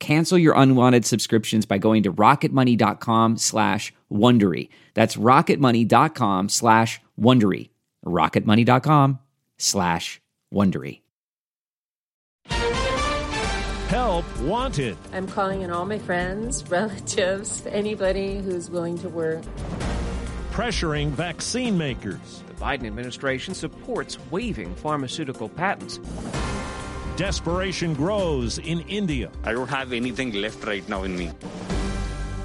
Cancel your unwanted subscriptions by going to rocketmoney.com slash Wondery. That's rocketmoney.com slash Wondery. rocketmoney.com slash Wondery. Help wanted. I'm calling in all my friends, relatives, anybody who's willing to work. Pressuring vaccine makers. The Biden administration supports waiving pharmaceutical patents. Desperation grows in India. I don't have anything left right now in me.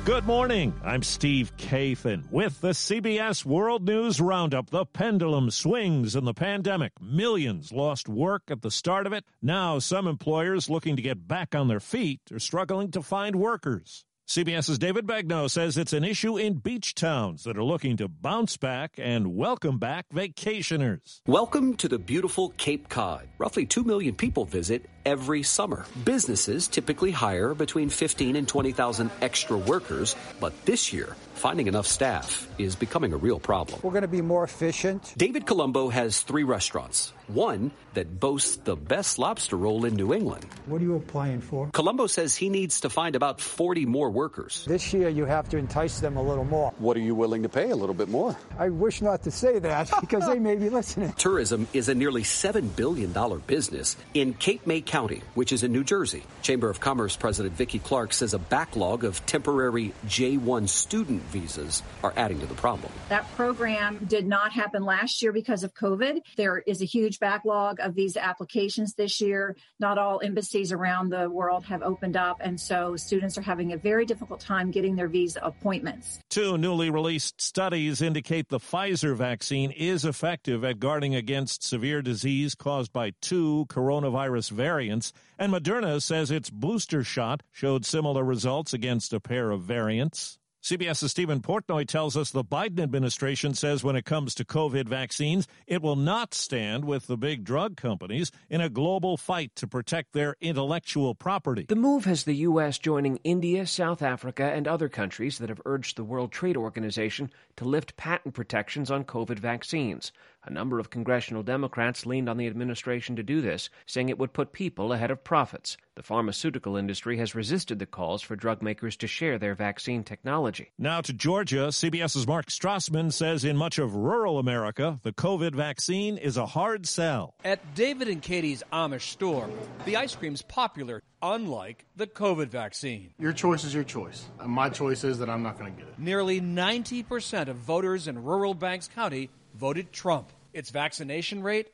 Good morning. I'm Steve Kathan with the CBS World News Roundup. The pendulum swings in the pandemic. Millions lost work at the start of it. Now, some employers looking to get back on their feet are struggling to find workers. CBS's David Begnaud says it's an issue in beach towns that are looking to bounce back and welcome back vacationers. Welcome to the beautiful Cape Cod. Roughly 2 million people visit every summer. Businesses typically hire between 15 and 20,000 extra workers, but this year, finding enough staff is becoming a real problem. We're going to be more efficient. David Colombo has three restaurants. One that boasts the best lobster roll in New England. What are you applying for? Colombo says he needs to find about 40 more workers. This year, you have to entice them a little more. What are you willing to pay? A little bit more. I wish not to say that because they may be listening. Tourism is a nearly $7 billion business in Cape May County, which is in New Jersey. Chamber of Commerce President Vicki Clark says a backlog of temporary J1 student visas are adding to the problem. That program did not happen last year because of COVID. There is a huge backlog of these applications this year. Not all embassies around the world have opened up, and so students are having a very difficult time getting their visa appointments. Two newly released studies indicate the Pfizer vaccine is effective at guarding against severe disease caused by two coronavirus variants, and Moderna says its booster shot showed similar results against a pair of variants. CBS's Stephen Portnoy tells us the Biden administration says when it comes to COVID vaccines, it will not stand with the big drug companies in a global fight to protect their intellectual property. The move has the U.S. joining India, South Africa, and other countries that have urged the World Trade Organization to lift patent protections on COVID vaccines. A number of congressional Democrats leaned on the administration to do this, saying it would put people ahead of profits. The pharmaceutical industry has resisted the calls for drug makers to share their vaccine technology. Now to Georgia, CBS's Mark Strassman says in much of rural America, the COVID vaccine is a hard sell. At David and Katie's Amish store, the ice cream's popular, unlike the COVID vaccine. Your choice is your choice. My choice is that I'm not going to get it. Nearly 90% of voters in rural Banks County voted Trump. Its vaccination rate,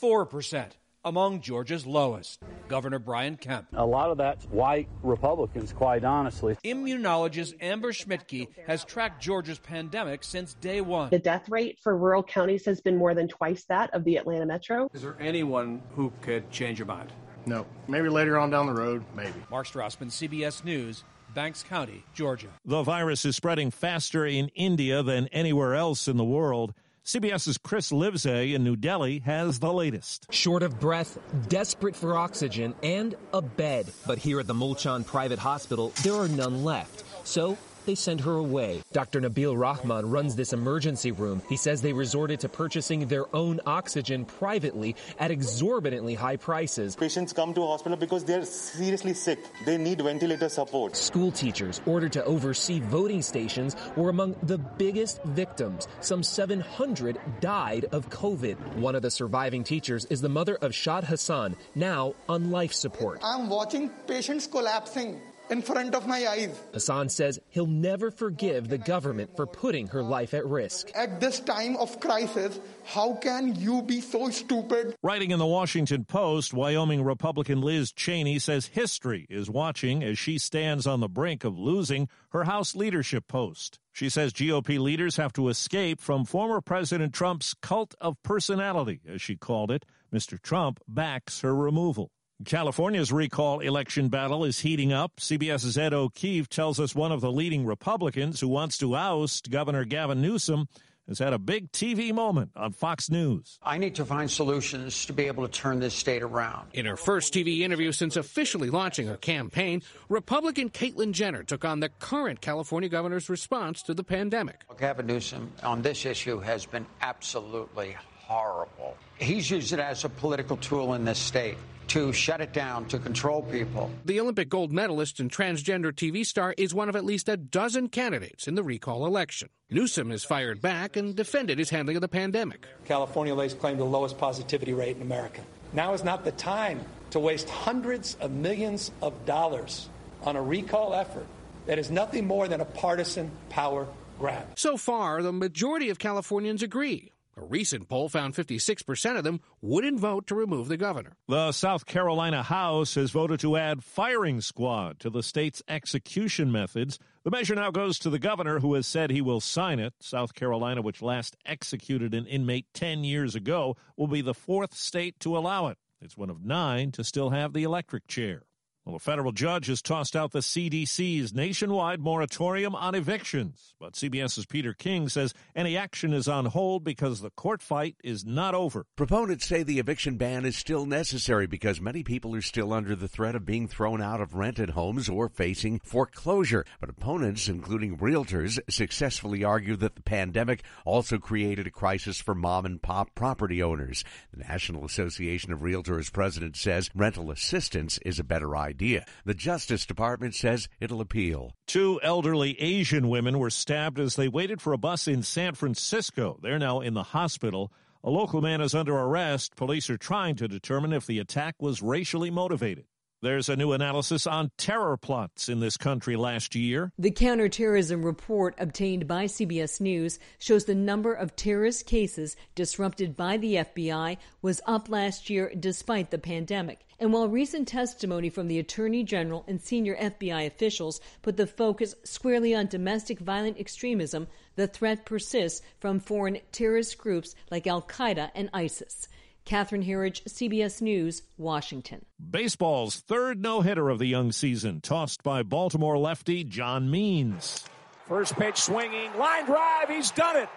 4%, among Georgia's lowest. Governor Brian Kemp. A lot of that's white Republicans, quite honestly. Immunologist Amber Schmidtke has tracked Georgia's pandemic since day one. The death rate for rural counties has been more than twice that of the Atlanta metro. Is there anyone who could change your mind? No. Maybe later on down the road, maybe. Mark Strassman, CBS News. Banks County, Georgia. The virus is spreading faster in India than anywhere else in the world. CBS's Chris Livesay in New Delhi has the latest. Short of breath, desperate for oxygen, and a bed. But here at the Moolchand Private Hospital, there are none left. So they send her away. Dr. Nabil Rahman runs this emergency room. He says they resorted to purchasing their own oxygen privately at exorbitantly high prices. Patients come to hospital because they're seriously sick. They need ventilator support. School teachers ordered to oversee voting stations were among the biggest victims. Some 700 died of COVID. One of the surviving teachers is the mother of Shad Hassan, now on life support. I'm watching patients collapsing in front of my eyes. Hassan says he'll never forgive the government for putting her life at risk. At this time of crisis, how can you be so stupid? Writing in the Washington Post, Wyoming Republican Liz Cheney says history is watching as she stands on the brink of losing her House leadership post. She says GOP leaders have to escape from former President Trump's cult of personality, as she called it. Mr. Trump backs her removal. California's recall election battle is heating up. CBS's Ed O'Keefe tells us one of the leading Republicans who wants to oust Governor Gavin Newsom has had a big TV moment on Fox News. I need to find solutions to be able to turn this state around. In her first TV interview since officially launching her campaign, Republican Caitlyn Jenner took on the current California governor's response to the pandemic. Gavin Newsom on this issue has been absolutely horrible. He's used it as a political tool in this state to shut it down, to control people. The Olympic gold medalist and transgender TV star is one of at least a dozen candidates in the recall election. Newsom has fired back and defended his handling of the pandemic. California lays claim to the lowest positivity rate in America. Now is not the time to waste hundreds of millions of dollars on a recall effort that is nothing more than a partisan power grab. So far, the majority of Californians agree. A recent poll found 56% of them wouldn't vote to remove the governor. The South Carolina House has voted to add firing squad to the state's execution methods. The measure now goes to the governor, who has said he will sign it. South Carolina, which last executed an inmate 10 years ago, will be the fourth state to allow it. It's one of nine to still have the electric chair. Well, a federal judge has tossed out the CDC's nationwide moratorium on evictions. But CBS's Peter King says any action is on hold because the court fight is not over. Proponents say the eviction ban is still necessary because many people are still under the threat of being thrown out of rented homes or facing foreclosure. But opponents, including realtors, successfully argue that the pandemic also created a crisis for mom and pop property owners. The National Association of Realtors president says rental assistance is a better idea idea. The Justice Department says it'll appeal. Two elderly Asian women were stabbed as they waited for a bus in San Francisco. They're now in the hospital. A local man is under arrest. Police are trying to determine if the attack was racially motivated. There's a new analysis on terror plots in this country last year. The counterterrorism report obtained by CBS News shows the number of terrorist cases disrupted by the FBI was up last year despite the pandemic. And while recent testimony from the Attorney General and senior FBI officials put the focus squarely on domestic violent extremism, the threat persists from foreign terrorist groups like Al Qaeda and ISIS. Catherine Herridge, CBS News, Washington. Baseball's third no hitter of the young season, tossed by Baltimore lefty John Means. First pitch swinging, line drive, he's done it.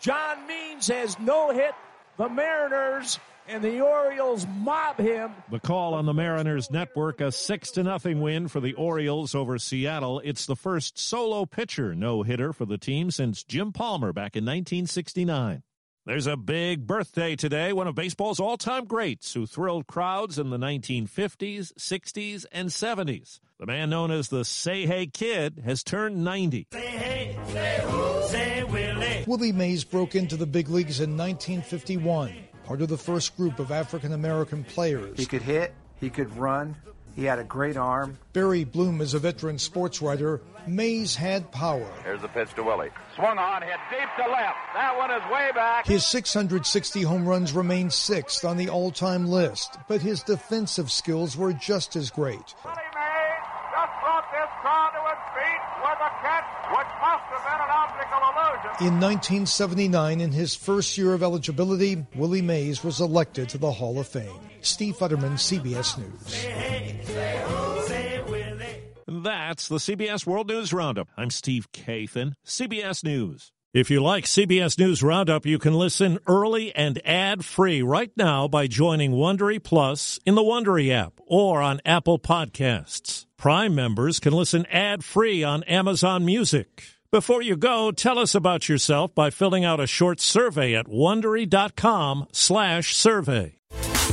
John Means has no hit the Mariners and the Orioles mob him. The call on the Mariners network a 6 to nothing win for the Orioles over Seattle. It's the first solo pitcher no hitter for the team since Jim Palmer back in 1969. There's a big birthday today, one of baseball's all time greats who thrilled crowds in the 1950s, 60s, and 70s. The man known as the Say Hey Kid has turned 90. Say hey, say who, say Willie. Willie Mays broke into the big leagues in 1951, part of the first group of African American players. He could hit, he could run, he had a great arm. Barry Bloom is a veteran sports writer. Mays had power. Here's the pitch to Willie. Swung on, hit deep to left. That one is way back. His 660 home runs remain sixth on the all time list, but his defensive skills were just as great. Willie Mays just brought this crowd to its feet with a catch which must have been an optical illusion. In 1979, in his first year of eligibility, Willie Mays was elected to the Hall of Fame. Steve Futterman, CBS News. That's the CBS World News Roundup. I'm Steve Kathan, CBS News. If you like CBS News Roundup, you can listen early and ad-free right now by joining Wondery Plus in the Wondery app or on Apple Podcasts. Prime members can listen ad-free on Amazon Music. Before you go, tell us about yourself by filling out a short survey at wondery.com/survey.